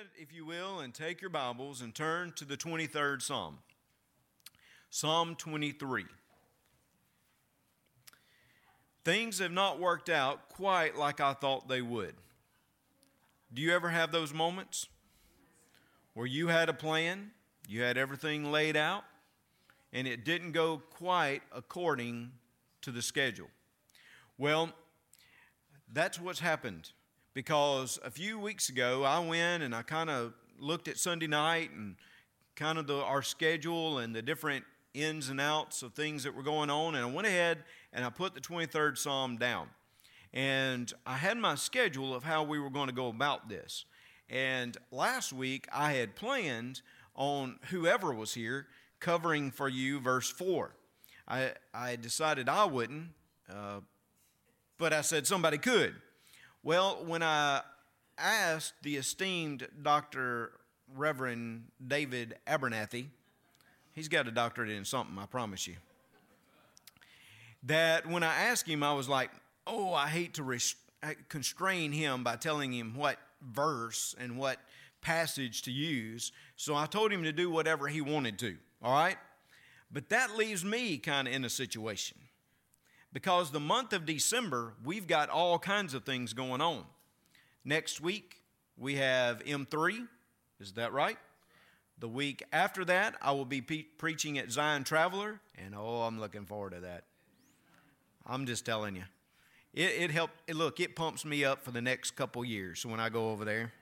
ahead, if you will, and take your Bibles and turn to the 23rd Psalm. Psalm 23. Things have not worked out quite like I thought they would. Do you ever have those moments where you had a plan, you had everything laid out, and it didn't go quite according to the schedule? Well, that's what's happened because a few weeks ago I went and I kind of looked at Sunday night and kind of the, our schedule and the different ins and outs of things that were going on, and I went ahead and I put the 23rd Psalm down. And I had my schedule of how we were going to go about this. And last week I had planned on whoever was here covering for you verse 4. I, I decided I wouldn't, uh, but I said somebody could. Well, when I asked the esteemed Dr. Reverend David Abernathy, he's got a doctorate in something, I promise you, that when I asked him, I was like, oh, I hate to rest- constrain him by telling him what verse and what passage to use. So I told him to do whatever he wanted to, all right? But that leaves me kind of in a situation because the month of December, we've got all kinds of things going on. Next week, we have M3. Is that right? The week after that, I will be pe- preaching at Zion Traveler, and oh, I'm looking forward to that. I'm just telling you. It, it helped, look, it pumps me up for the next couple years when I go over there.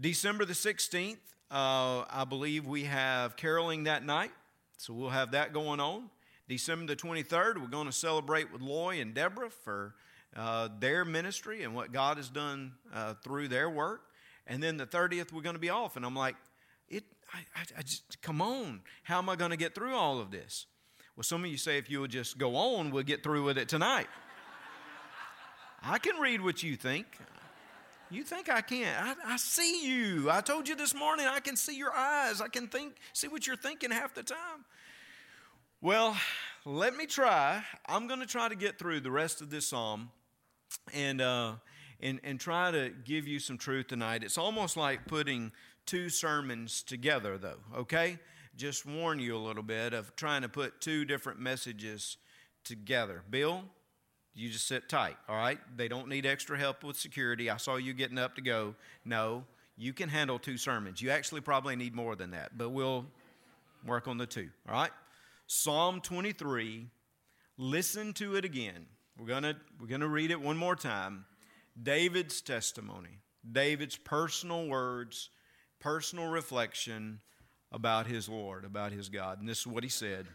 December the 16th, uh, I believe we have caroling that night, so we'll have that going on. December the 23rd, we're going to celebrate with Loy and Deborah for uh, their ministry and what God has done uh, through their work. And then the 30th, we're going to be off. And I'm like, it, I, I, I just, come on. How am I going to get through all of this? Well, some of you say if you would just go on, we'll get through with it tonight. I can read what you think. You think I can't. I, I, see you. I told you this morning I can see your eyes. I can think, see what you're thinking half the time. Well, let me try. I'm going to try to get through the rest of this psalm and, uh, and, and try to give you some truth tonight. It's almost like putting two sermons together, though, okay? Just warn you a little bit of trying to put two different messages together. Bill, you just sit tight, all right? They don't need extra help with security. I saw you getting up to go. No, you can handle two sermons. You actually probably need more than that, but we'll work on the two, all right? Psalm 23. Listen to it again. We're going to we're going to read it one more time. David's testimony, David's personal words, personal reflection about his Lord, about his God. And this is what he said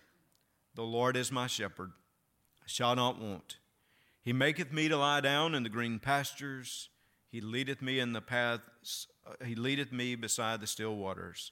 The Lord is my shepherd, I shall not want. He maketh me to lie down in the green pastures. He leadeth me in the paths, uh, he leadeth me beside the still waters.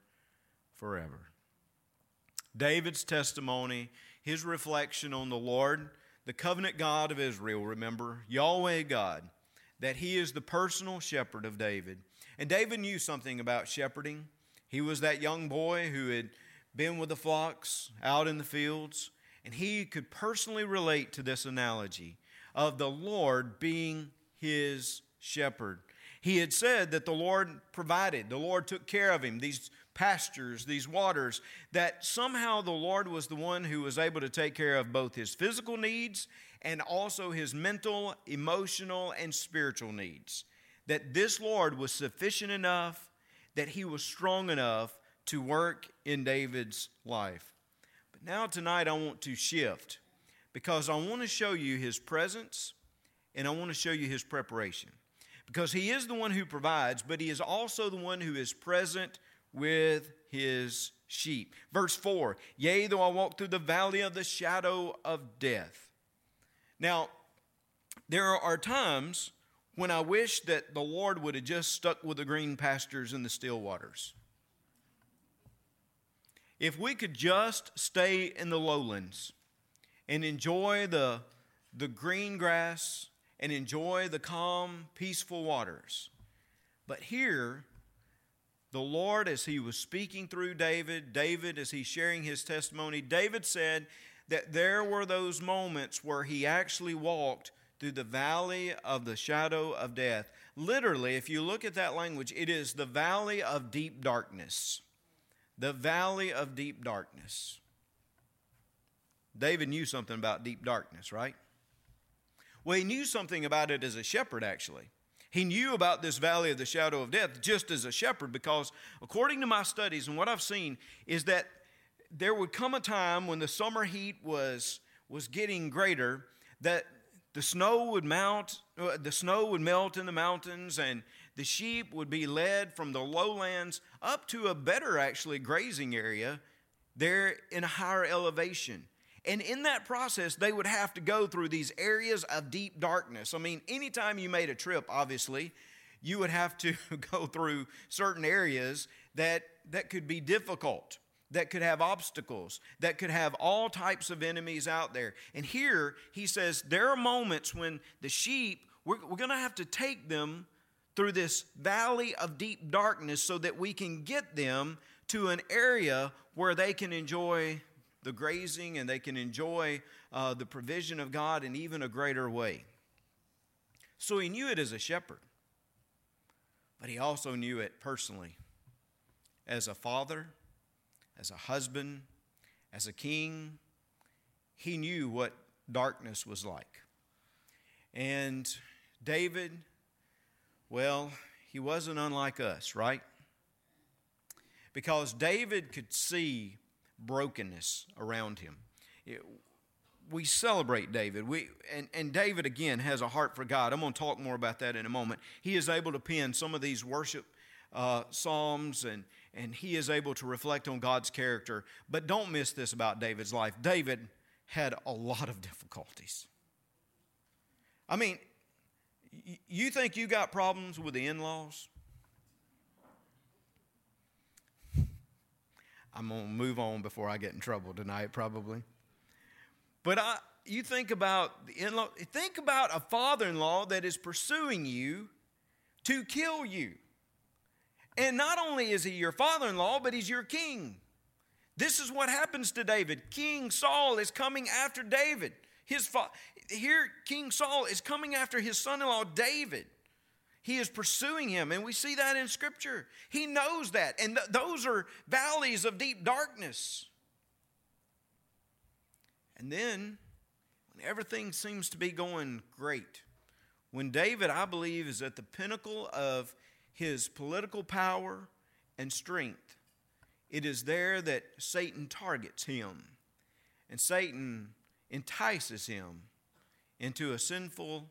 forever. David's testimony, his reflection on the Lord, the covenant God of Israel, remember, Yahweh God, that he is the personal shepherd of David. And David knew something about shepherding. He was that young boy who had been with the flocks out in the fields, and he could personally relate to this analogy of the Lord being his shepherd. He had said that the Lord provided, the Lord took care of him, these pastures, these waters, that somehow the Lord was the one who was able to take care of both his physical needs and also his mental, emotional, and spiritual needs. That this Lord was sufficient enough, that he was strong enough to work in David's life. But now, tonight, I want to shift because I want to show you his presence and I want to show you his preparation because he is the one who provides, but he is also the one who is present with his sheep. Verse 4 Yea, though I walk through the valley of the shadow of death. Now, there are times when I wish that the Lord would have just stuck with the green pastures and the still waters. If we could just stay in the lowlands and enjoy the, the green grass and enjoy the calm, peaceful waters. But here, the Lord, as he was speaking through David, David, as he's sharing his testimony, David said that there were those moments where he actually walked through the valley of the shadow of death. Literally, if you look at that language, it is the valley of deep darkness. The valley of deep darkness. David knew something about deep darkness, right? Well, he knew something about it as a shepherd, actually. He knew about this valley of the shadow of death just as a shepherd because, according to my studies and what I've seen, is that there would come a time when the summer heat was, was getting greater that the snow would mount, uh, the snow would melt in the mountains, and the sheep would be led from the lowlands up to a better, actually, grazing area there in a higher elevation. And in that process, they would have to go through these areas of deep darkness. I mean, anytime you made a trip, obviously, you would have to go through certain areas that, that could be difficult, that could have obstacles, that could have all types of enemies out there. And here he says there are moments when the sheep, we're, we're going to have to take them through this valley of deep darkness so that we can get them to an area where they can enjoy the grazing and they can enjoy uh, the provision of God in even a greater way. So he knew it as a shepherd, but he also knew it personally as a father, as a husband, as a king. He knew what darkness was like. And David, well, he wasn't unlike us, right? Because David could see brokenness around him. It, we celebrate David. We, and, and David, again, has a heart for God. I'm going to talk more about that in a moment. He is able to pen some of these worship uh, psalms and, and he is able to reflect on God's character. But don't miss this about David's life. David had a lot of difficulties. I mean, you think you got problems with the in laws? I'm going to move on before I get in trouble tonight, probably. But I, you think about the in-law, think about a father-in-law that is pursuing you to kill you. And not only is he your father-in-law, but he's your king. This is what happens to David. King Saul is coming after David. His fa- here King Saul is coming after his son-in-law David. He is pursuing him, and we see that in Scripture. He knows that, and th- those are valleys of deep darkness. And then, when everything seems to be going great, when David, I believe, is at the pinnacle of his political power and strength, it is there that Satan targets him. And Satan entices him into a sinful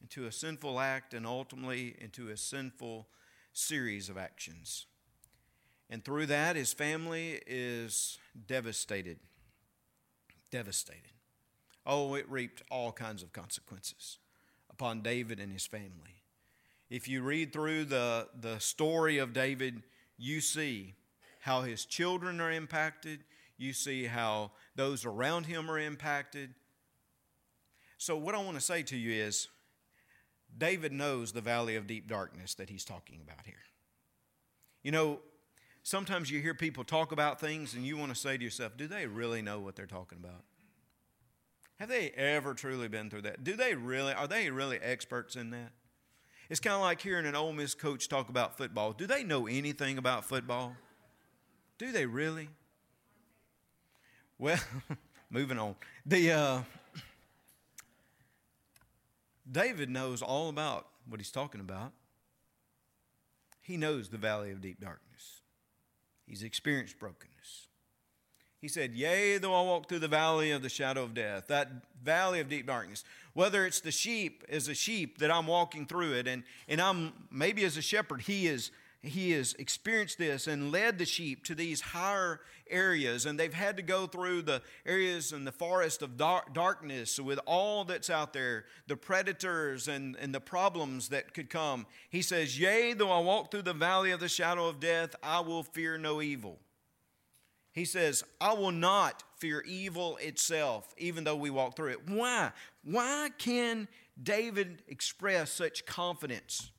into a sinful act and ultimately into a sinful series of actions. And through that, his family is devastated. Devastated. Oh, it reaped all kinds of consequences upon David and his family. If you read through the, the story of David, you see how his children are impacted, you see how those around him are impacted. So, what I want to say to you is David knows the valley of deep darkness that he's talking about here. You know, sometimes you hear people talk about things and you want to say to yourself, do they really know what they're talking about? Have they ever truly been through that? Do they really, are they really experts in that? It's kind of like hearing an Ole Miss coach talk about football. Do they know anything about football? Do they really? Well, moving on. The, uh, David knows all about what he's talking about. He knows the valley of deep darkness. He's experienced brokenness. He said, Yea, though I walk through the valley of the shadow of death, that valley of deep darkness, whether it's the sheep as a sheep that I'm walking through it, and, and I'm maybe as a shepherd, he is he has experienced this and led the sheep to these higher areas, and they've had to go through the areas in the forest of dark, darkness with all that's out there, the predators and, and the problems that could come. He says, Yea, though I walk through the valley of the shadow of death, I will fear no evil. He says, I will not fear evil itself, even though we walk through it. Why? Why can David express such confidence?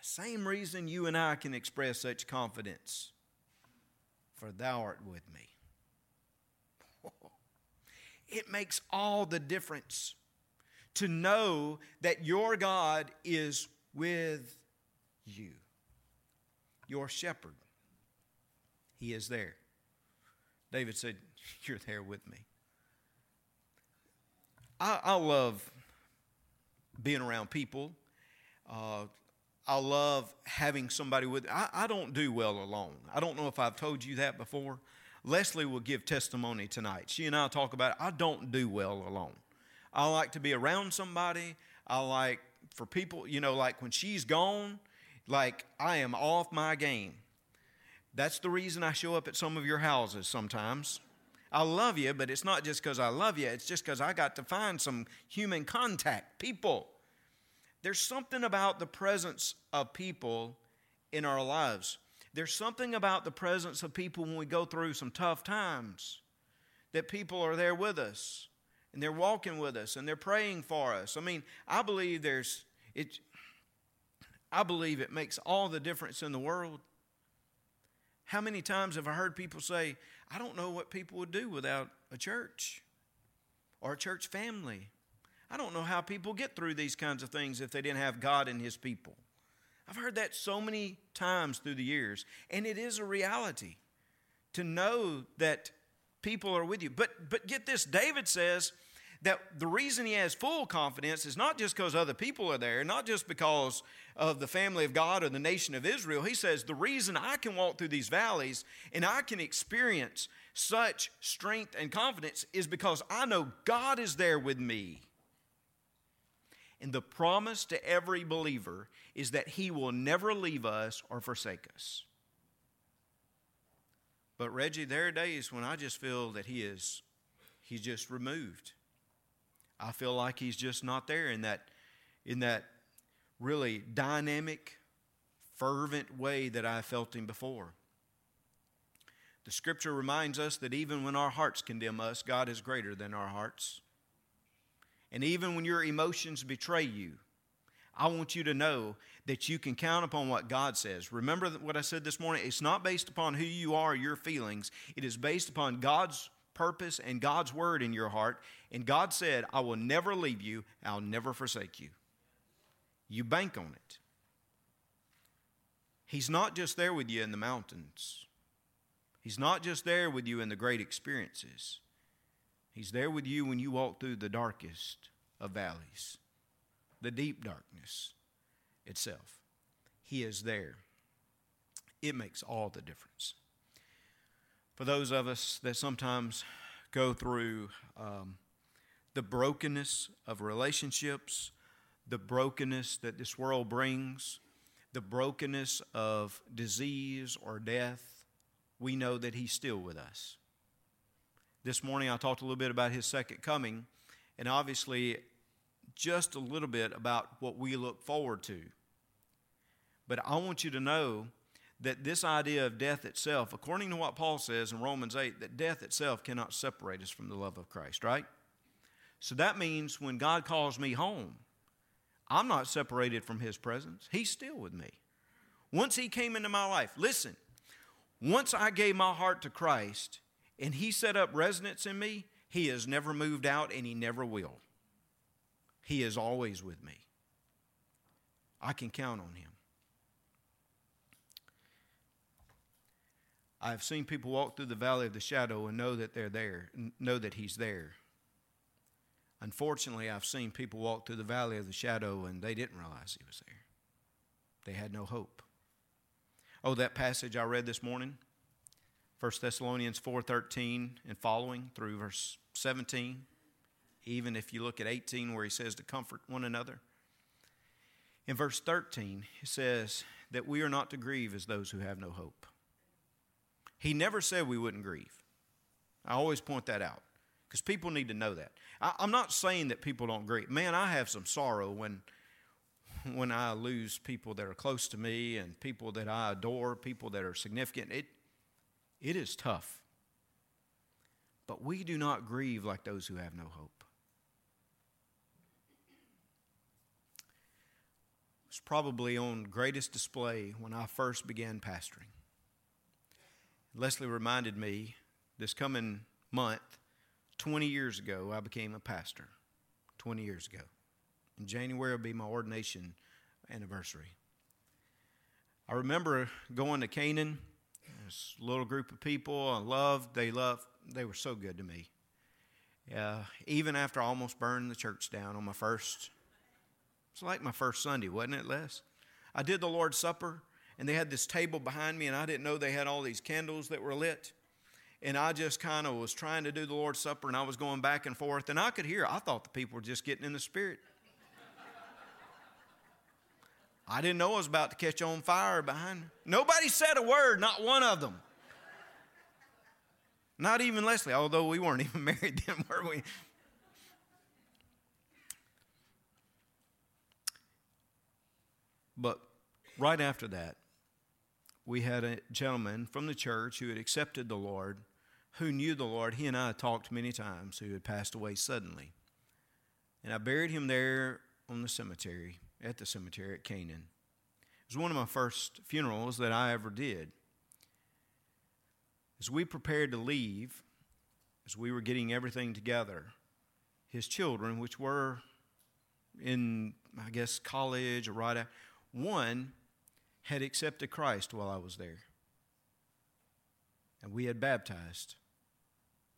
The same reason you and I can express such confidence. For thou art with me. It makes all the difference to know that your God is with you, your shepherd. He is there. David said, You're there with me. I, I love being around people. Uh, I love having somebody with. I, I don't do well alone. I don't know if I've told you that before. Leslie will give testimony tonight. She and I talk about it. I don't do well alone. I like to be around somebody. I like for people, you know, like when she's gone, like I am off my game. That's the reason I show up at some of your houses sometimes. I love you, but it's not just because I love you, it's just because I got to find some human contact, people. There's something about the presence of people in our lives. There's something about the presence of people when we go through some tough times that people are there with us and they're walking with us and they're praying for us. I mean, I believe there's it I believe it makes all the difference in the world. How many times have I heard people say, I don't know what people would do without a church or a church family? I don't know how people get through these kinds of things if they didn't have God and His people. I've heard that so many times through the years, and it is a reality to know that people are with you. But, but get this David says that the reason he has full confidence is not just because other people are there, not just because of the family of God or the nation of Israel. He says, The reason I can walk through these valleys and I can experience such strength and confidence is because I know God is there with me. And the promise to every believer is that He will never leave us or forsake us. But Reggie, there are days when I just feel that He is, He's just removed. I feel like He's just not there in that, in that really dynamic, fervent way that I felt Him before. The scripture reminds us that even when our hearts condemn us, God is greater than our hearts. And even when your emotions betray you, I want you to know that you can count upon what God says. Remember what I said this morning? It's not based upon who you are your feelings, it is based upon God's purpose and God's word in your heart. And God said, I will never leave you, I'll never forsake you. You bank on it. He's not just there with you in the mountains. He's not just there with you in the great experiences. He's there with you when you walk through the darkest of valleys, the deep darkness itself. He is there. It makes all the difference. For those of us that sometimes go through um, the brokenness of relationships, the brokenness that this world brings, the brokenness of disease or death, we know that He's still with us. This morning I talked a little bit about his second coming, and obviously just a little bit about what we look forward to. But I want you to know that this idea of death itself, according to what Paul says in Romans 8, that death itself cannot separate us from the love of Christ, right? So that means when God calls me home, I'm not separated from his presence. He's still with me. Once he came into my life, listen, once I gave my heart to Christ, and He set up residence in me, He has never moved out and He never will. He is always with me. I can count on Him. I've seen people walk through the valley of the shadow and know that they're there, know that He's there. Unfortunately, I've seen people walk through the valley of the shadow and they didn't realize He was there. They had no hope. Oh, that passage I read this morning 1 Thessalonians 4:13 and following through verse 17, even if you look at 18 where he says to comfort one another. In verse 13, he says that we are not to grieve as those who have no hope. He never said we wouldn't grieve. I always point that out because people need to know that. I, am not saying that people don't grieve. Man, I have some sorrow when when I lose people that are close to me and people that I adore, people that are significant. It it is tough. But we do not grieve like those who have no hope. It's probably on greatest display when I first began pastoring. Leslie reminded me this coming month, 20 years ago, I became a pastor. 20 years ago. In January will be my ordination anniversary. I remember going to Canaan this little group of people I loved. They loved. They were so good to me. Uh, even after I almost burned the church down on my first, it's like my first Sunday, wasn't it, Les? I did the Lord's Supper, and they had this table behind me, and I didn't know they had all these candles that were lit. And I just kind of was trying to do the Lord's Supper, and I was going back and forth, and I could hear. I thought the people were just getting in the Spirit. I didn't know I was about to catch on fire behind me. Nobody said a word, not one of them. Not even Leslie, although we weren't even married then, were we? But right after that, we had a gentleman from the church who had accepted the Lord, who knew the Lord. He and I talked many times, who had passed away suddenly. And I buried him there on the cemetery at the cemetery at Canaan. It was one of my first funerals that I ever did. As we prepared to leave, as we were getting everything together, his children, which were in, I guess, college or right after, one had accepted Christ while I was there. And we had baptized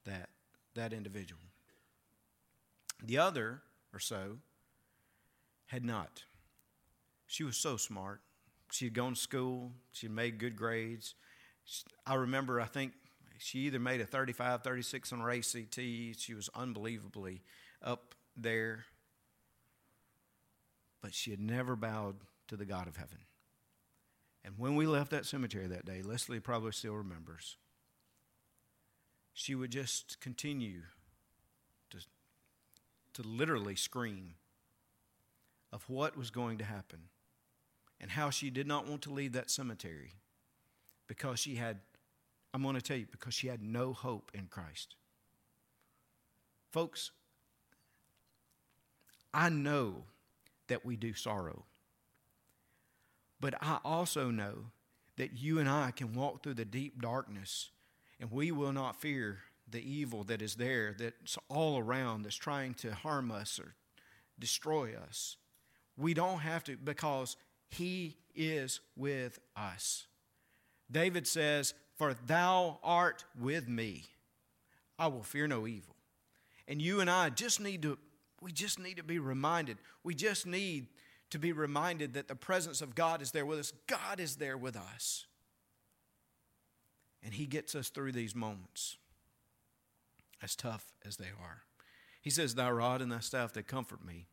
that, that individual. The other, or so, had not. She was so smart. She had gone to school, she had made good grades. I remember, I think she either made a 35, 36 on her ACT. She was unbelievably up there. But she had never bowed to the God of heaven. And when we left that cemetery that day, Leslie probably still remembers, she would just continue to, to literally scream of what was going to happen and how she did not want to leave that cemetery because she had, I'm going to tell you, because she had no hope in Christ. Folks, I know that we do sorrow, but I also know that you and I can walk through the deep darkness and we will not fear the evil that is there, that's all around, that's trying to harm us or destroy us. We don't have to because He is with us. David says, For thou art with me, I will fear no evil. And you and I just need to, we just need to be reminded. We just need to be reminded that the presence of God is there with us. God is there with us. And He gets us through these moments, as tough as they are. He says, Thy rod and thy staff, they comfort me.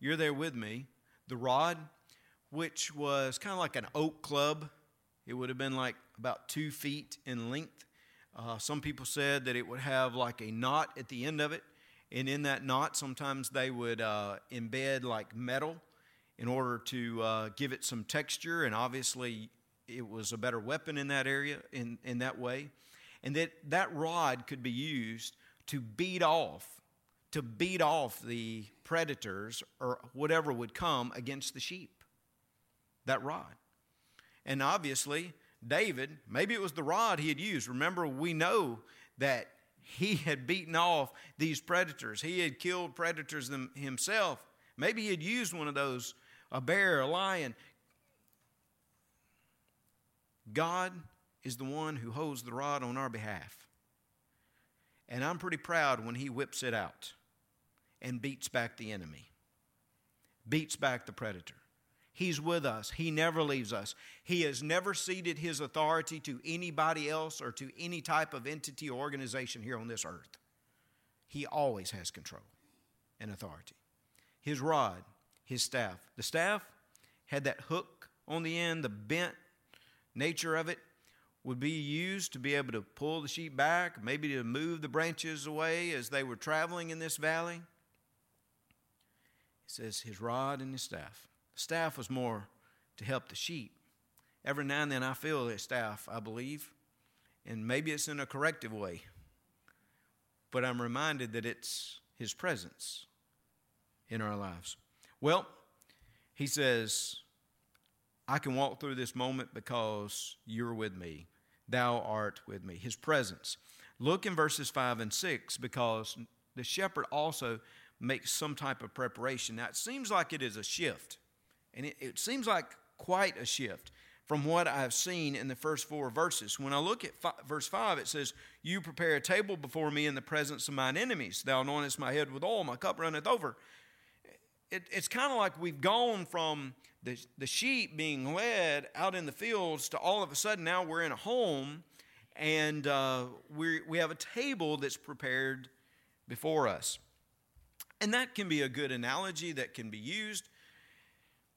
You're there with me. The rod, which was kind of like an oak club, it would have been like about two feet in length. Uh, some people said that it would have like a knot at the end of it. And in that knot, sometimes they would uh, embed like metal in order to uh, give it some texture. And obviously, it was a better weapon in that area, in, in that way. And that, that rod could be used to beat off to beat off the predators or whatever would come against the sheep. That rod. And obviously, David, maybe it was the rod he had used. Remember, we know that he had beaten off these predators, he had killed predators them, himself. Maybe he had used one of those a bear, a lion. God is the one who holds the rod on our behalf. And I'm pretty proud when he whips it out and beats back the enemy, beats back the predator. He's with us. He never leaves us. He has never ceded his authority to anybody else or to any type of entity or organization here on this earth. He always has control and authority. His rod, his staff. The staff had that hook on the end, the bent nature of it, would be used to be able to pull the sheep back, maybe to move the branches away as they were traveling in this valley. Says, his rod and his staff. The staff was more to help the sheep. Every now and then I feel that staff, I believe, and maybe it's in a corrective way, but I'm reminded that it's his presence in our lives. Well, he says, I can walk through this moment because you're with me. Thou art with me. His presence. Look in verses 5 and 6 because the shepherd also makes some type of preparation. Now, it seems like it is a shift, and it, it seems like quite a shift from what I've seen in the first four verses. When I look at verse 5, it says, You prepare a table before me in the presence of mine enemies. Thou anointest my head with oil, my cup runneth over. It, it's kind of like we've gone from the, the sheep being led out in the fields to all of a sudden now we're in a home and uh, we we have a table that's prepared before us. And that can be a good analogy that can be used.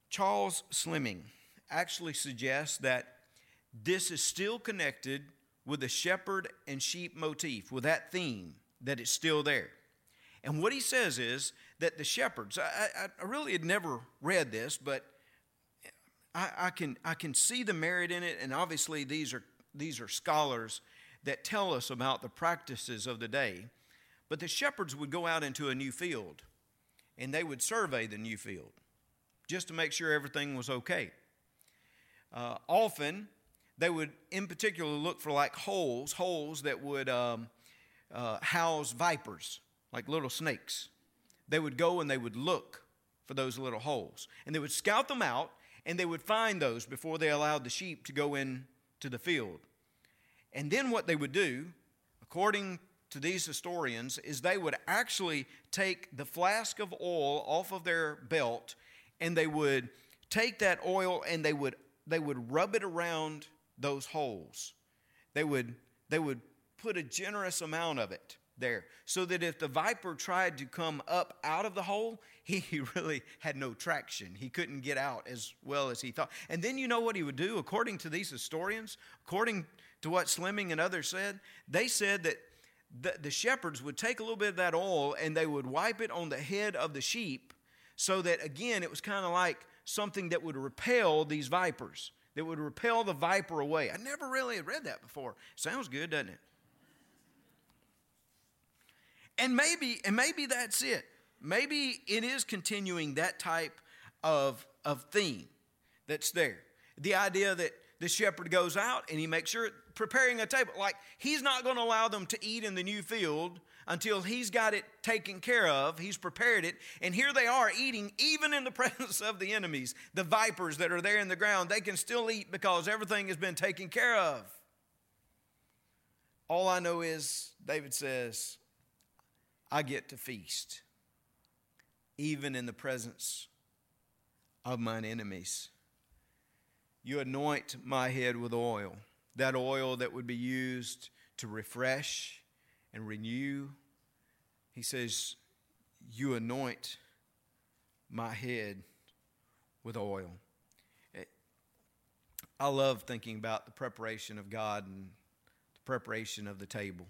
Charles Slimming actually suggests that this is still connected with the shepherd and sheep motif, with that theme, that it's still there. And what he says is that the shepherds, I, I, I really had never read this, but I, I, can, I can see the merit in it, and obviously these are, these are scholars that tell us about the practices of the day. But the shepherds would go out into a new field, and they would survey the new field just to make sure everything was okay. Uh, often, they would, in particular, look for like holes, holes that would um, uh, house vipers, like little snakes. They would go and they would look for those little holes, and they would scout them out and they would find those before they allowed the sheep to go into the field. And then what they would do, according to these historians, is they would actually take the flask of oil off of their belt and they would take that oil and they would they would rub it around those holes. They would they would put a generous amount of it there so that if the viper tried to come up out of the hole, he really had no traction. He couldn't get out as well as he thought. And then you know what he would do? According to these historians, according to what Slimming and others said, they said that the, the shepherds would take a little bit of that oil and they would wipe it on the head of the sheep so that, again, it was kind of like something that would repel these vipers, that would repel the viper away. I never really had read that before. Sounds good, doesn't it? And maybe, and maybe that's it. Maybe it is continuing that type of, of theme that's there. The idea that the shepherd goes out and he makes sure preparing a table. Like he's not going to allow them to eat in the new field until he's got it taken care of. He's prepared it. And here they are eating, even in the presence of the enemies, the vipers that are there in the ground. They can still eat because everything has been taken care of. All I know is, David says, I get to feast, even in the presence of mine enemies. You anoint my head with oil, that oil that would be used to refresh and renew. He says, You anoint my head with oil. Eh, I love thinking about the preparation of God and the preparation of the table.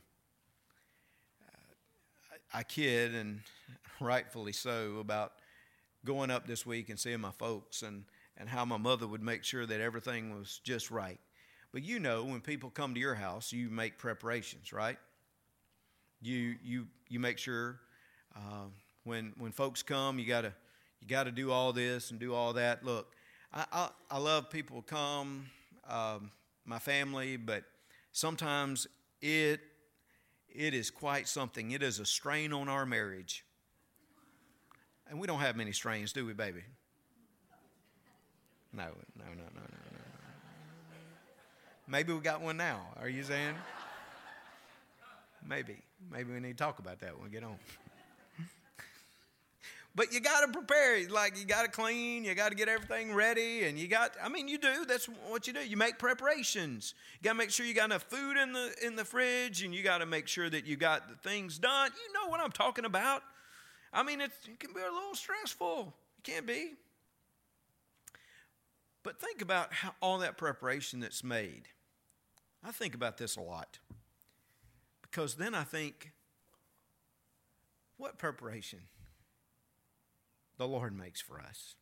Uh, I kid, and rightfully so, about going up this week and seeing my folks and, and how my mother would make sure that everything was just right. But you know, when people come to your house, you make preparations, right? You, you, you make sure uh, when, when folks come, you got to you gotta do all this and do all that. Look, I, I, I love people come, um, my family, but sometimes it it is quite something. It is a strain on our marriage. And we don't have many strains, do we, baby? No, no, no, no, no, no. Maybe we got one now. Are you saying? Maybe. Maybe we need to talk about that when we get on. But you got to prepare. Like you got to clean, you got to get everything ready, and you got. I mean, you do. That's what you do. You make preparations. You got to make sure you got enough food in the in the fridge, and you got to make sure that you got the things done. You know what I'm talking about. I mean, it can be a little stressful. It can be. But think about how, all that preparation that's made. I think about this a lot because then I think, what preparation the Lord makes for us.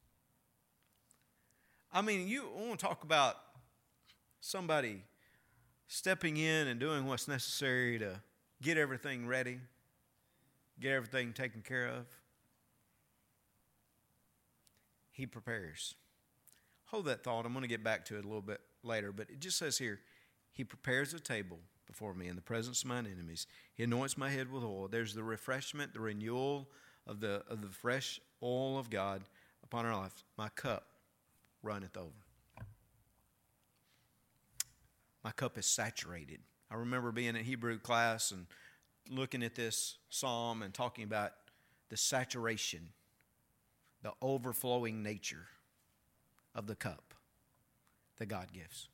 I mean, you want to talk about somebody stepping in and doing what's necessary to get everything ready, get everything taken care of. He prepares. Hold that thought. I'm going to get back to it a little bit later, but it just says here He prepares a table before me in the presence of mine enemies. He anoints my head with oil. There's the refreshment, the renewal of the, of the fresh oil of God upon our life. My cup runneth over. My cup is saturated. I remember being in Hebrew class and looking at this psalm and talking about the saturation, the overflowing nature of the cup that God gives.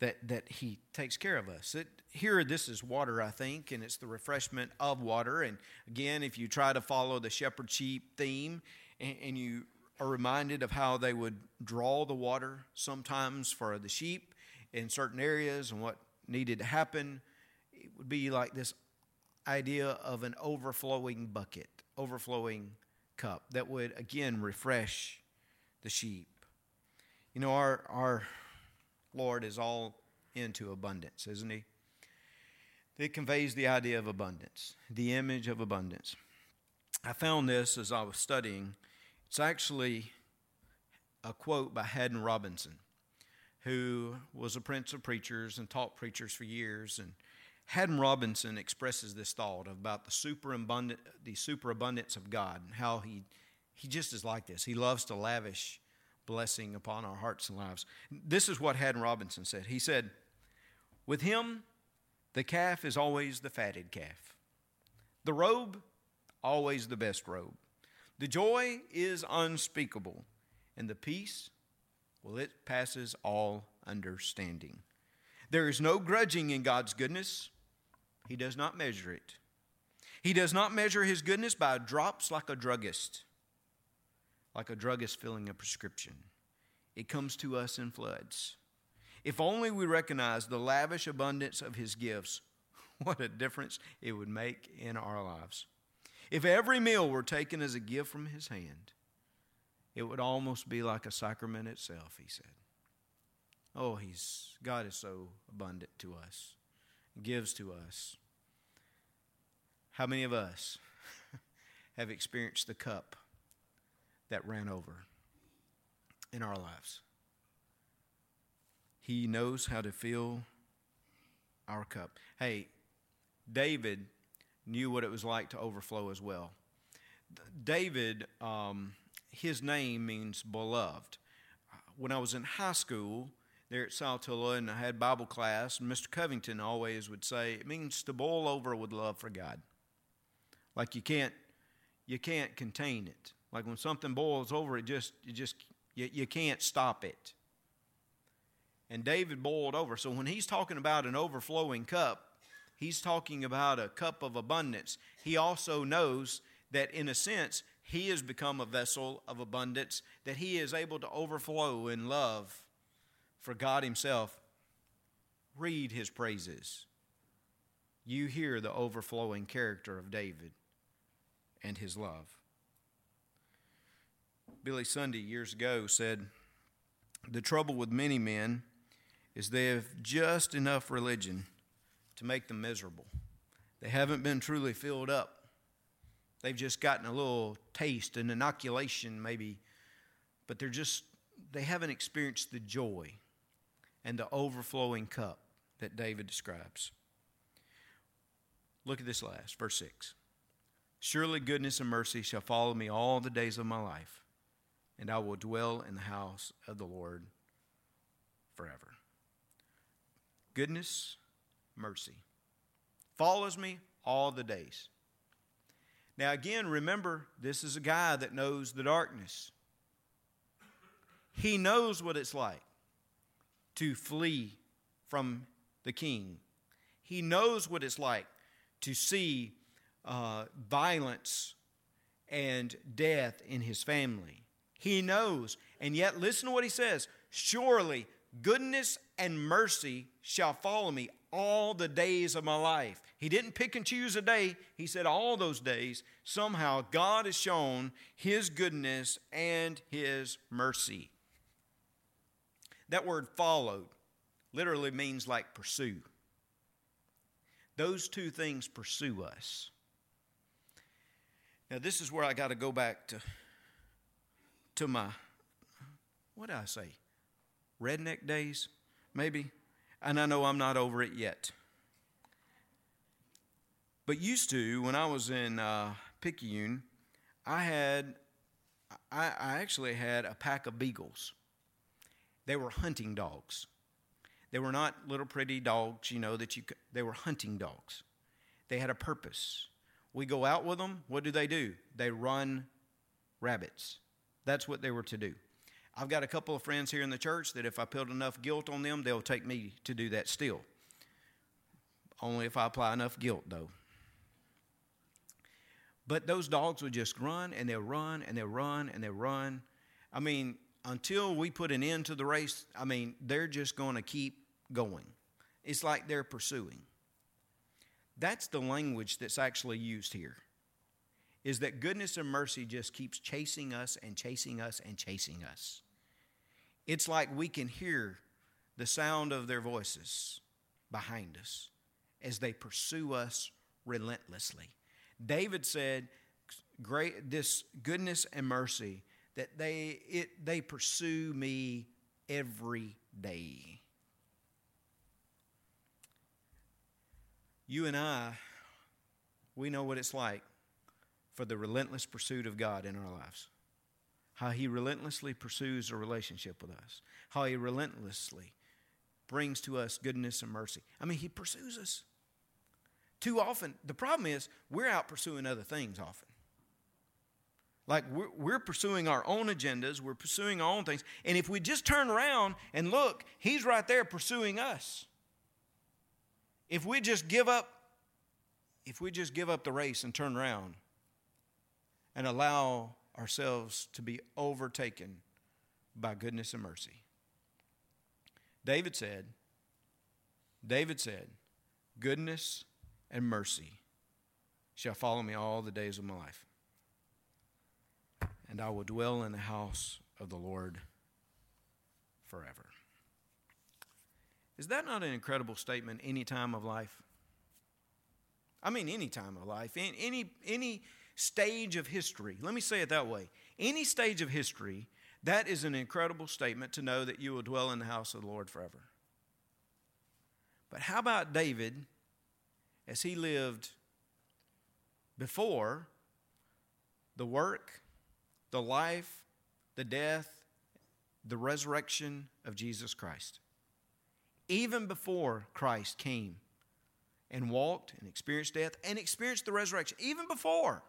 That, that He takes care of us. It, here, this is water, I think, and it's the refreshment of water. And again, if you try to follow the shepherd sheep theme and, and you are reminded of how they would draw the water sometimes for the sheep in certain areas and what needed to happen, it would be like this idea of an overflowing bucket, overflowing cup that would again refresh the sheep. You know, our, our Lord is all into abundance, isn't He? It conveys the idea of abundance, the image of abundance. I found this as I was studying. It's actually a quote by Haddon Robinson, who was a prince of preachers and taught preachers for years. And Haddon Robinson expresses this thought about the superabundant, the superabundance of God and how he, he just is like this. He loves to lavish blessing upon our hearts and lives. This is what Haddon Robinson said. He said, With him, the calf is always the fatted calf, the robe, always the best robe. The joy is unspeakable, and the peace, well, it passes all understanding. There is no grudging in God's goodness. He does not measure it. He does not measure his goodness by drops like a druggist, like a druggist filling a prescription. It comes to us in floods. If only we recognize the lavish abundance of his gifts, what a difference it would make in our lives. If every meal were taken as a gift from his hand, it would almost be like a sacrament itself, he said. Oh, he's God is so abundant to us gives to us. How many of us have experienced the cup that ran over in our lives? He knows how to fill our cup. Hey, David knew what it was like to overflow as well. David, um, his name means beloved. When I was in high school, there at Saltillo and I had Bible class, Mr. Covington always would say it means to boil over with love for God. Like you can't you can't contain it. Like when something boils over, it just you just you, you can't stop it. And David boiled over. So when he's talking about an overflowing cup, he's talking about a cup of abundance. He also knows that in a sense he has become a vessel of abundance, that he is able to overflow in love for God Himself, read His praises. You hear the overflowing character of David and his love. Billy Sunday years ago said, The trouble with many men is they have just enough religion to make them miserable. They haven't been truly filled up. They've just gotten a little taste, an inoculation maybe, but they're just, they haven't experienced the joy and the overflowing cup that David describes. Look at this last, verse 6. Surely goodness and mercy shall follow me all the days of my life, and I will dwell in the house of the Lord forever. Goodness, mercy follows me all the days. Now, again, remember, this is a guy that knows the darkness. He knows what it's like to flee from the king. He knows what it's like to see uh, violence and death in his family. He knows. And yet, listen to what he says Surely goodness and mercy shall follow me all the days of my life. He didn't pick and choose a day, he said all those days. Somehow God has shown his goodness and his mercy. That word followed literally means like pursue. Those two things pursue us. Now, this is where I got to go back to, to my, what did I say? Redneck days, maybe? And I know I'm not over it yet. But used to, when I was in uh, Picayune, I had, I, I actually had a pack of beagles. They were hunting dogs. They were not little pretty dogs, you know, that you could, they were hunting dogs. They had a purpose. We go out with them, what do they do? They run rabbits. That's what they were to do. I've got a couple of friends here in the church that if I put enough guilt on them, they'll take me to do that still. Only if I apply enough guilt, though. But those dogs would just run and they'll run and they'll run and they'll run. I mean, until we put an end to the race, I mean, they're just going to keep going. It's like they're pursuing. That's the language that's actually used here. Is that goodness and mercy just keeps chasing us and chasing us and chasing us. It's like we can hear the sound of their voices behind us as they pursue us relentlessly. David said, "Great this goodness and mercy that they, it, they pursue me every day. You and I, we know what it's like for the relentless pursuit of God in our lives. How He relentlessly pursues a relationship with us. How He relentlessly brings to us goodness and mercy. I mean, He pursues us. Too often, the problem is we're out pursuing other things often. Like we're, we're, pursuing our own agendas, we're pursuing our own things. And if we just turn around and look, He's right there pursuing us. If we just give up, if we just give up the race and turn around and allow ourselves to be overtaken by goodness and mercy. David said, David said, goodness and mercy shall follow me all the days of my life and I will dwell in the house of the Lord forever. Is that not an incredible statement any time of life? I mean, any time of life, any, any stage of history. Let me say it that way. Any stage of history, that is an incredible statement to know that you will dwell in the house of the Lord forever. But how about David as he lived before the work the life, the death, the resurrection of Jesus Christ. Even before Christ came and walked and experienced death and experienced the resurrection, even before,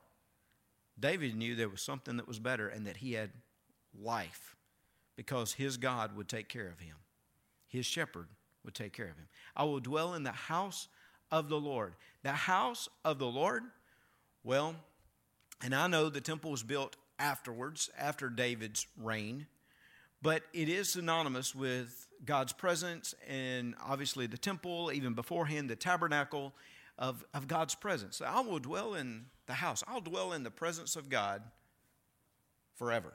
David knew there was something that was better and that he had life because his God would take care of him. His shepherd would take care of him. I will dwell in the house of the Lord. The house of the Lord, well, and I know the temple was built afterwards, after David's reign, but it is synonymous with God's presence and obviously the temple, even beforehand, the tabernacle of, of God's presence. I will dwell in the house, I'll dwell in the presence of God forever.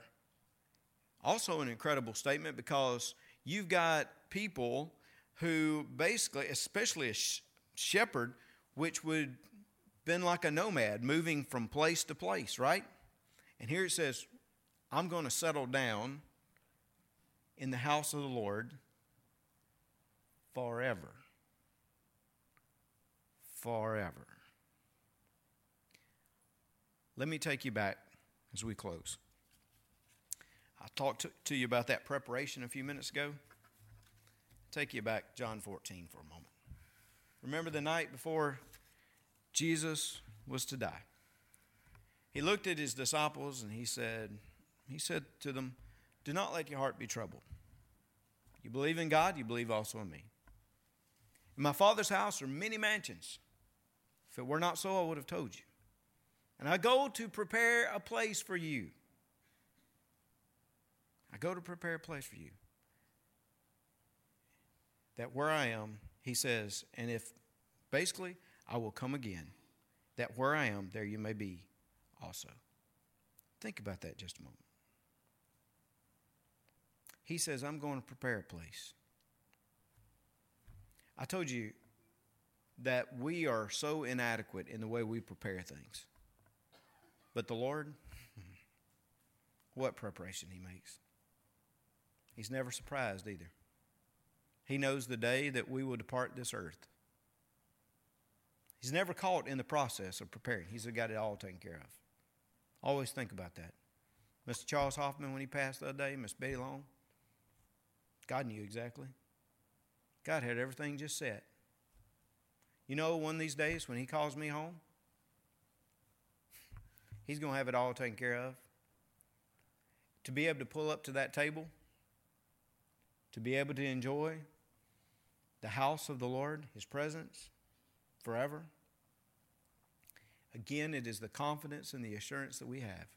Also, an incredible statement because you've got people who basically, especially a sh- shepherd, which would been like a nomad moving from place to place, right? And here it says, I'm going to settle down in the house of the Lord forever. Forever. Let me take you back as we close. I talked to, to you about that preparation a few minutes ago. take you back, John 14, for a moment. Remember the night before Jesus was to die? he looked at his disciples and he said, he said to them, Do not let your heart be troubled. You believe in God, you believe also in me. In my Father's house are many mansions. If it were not so, I would have told you. And I go to prepare a place for you. I go to prepare a place for you. that where I am, he says, and if basically I will come again, that where I am, there you may be also. Think about that just a moment. He says, I'm going to prepare a place. I told you that we are so inadequate in the way we prepare things. But the Lord, what preparation He makes. He's never surprised either. He knows the day that we will depart this earth. He's never caught in the process of preparing. He's got it all taken care of. Always think about that. Mr. Charles Hoffman, when he passed the other day, Miss Betty Long, God knew exactly. God had everything just set. You know, one of these days when he calls me home, he's going to have it all taken care of. To be able to pull up to that table, to be able to enjoy the house of the Lord, his presence forever. Again, it is the confidence and the assurance that we have.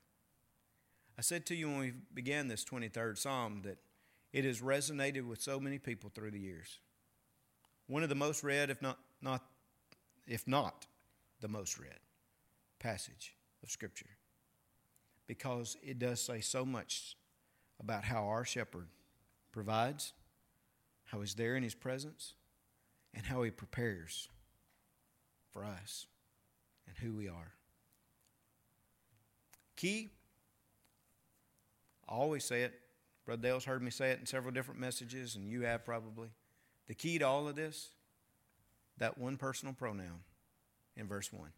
I said to you when we began this 23rd Psalm that it has resonated with so many people through the years. One of the most read, if not, not, if not the most read, passage of Scripture. Because it does say so much about how our shepherd provides, how he's there in his presence, and how he prepares for us and who we are. Key, I always say it. Brother Dale's heard me say it in several different messages, and you have probably. The key to all of this, that one personal pronoun in verse 1.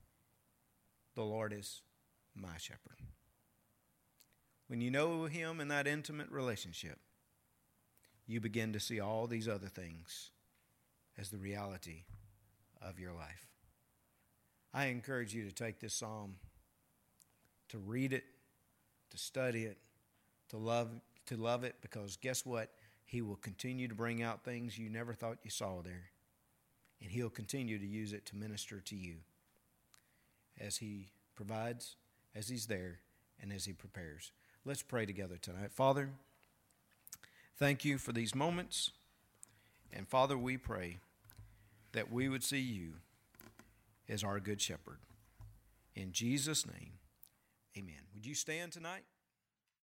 The Lord is my shepherd. When you know Him in that intimate relationship, you begin to see all these other things as the reality of your life. I encourage you to take this psalm, to read it, to study it, to love, to love it, because guess what? He will continue to bring out things you never thought you saw there. And He'll continue to use it to minister to you as He provides, as He's there, and as He prepares. Let's pray together tonight. Father, thank you for these moments. And Father, we pray that we would see you as our good shepherd. In Jesus' name, amen. Would you stand tonight?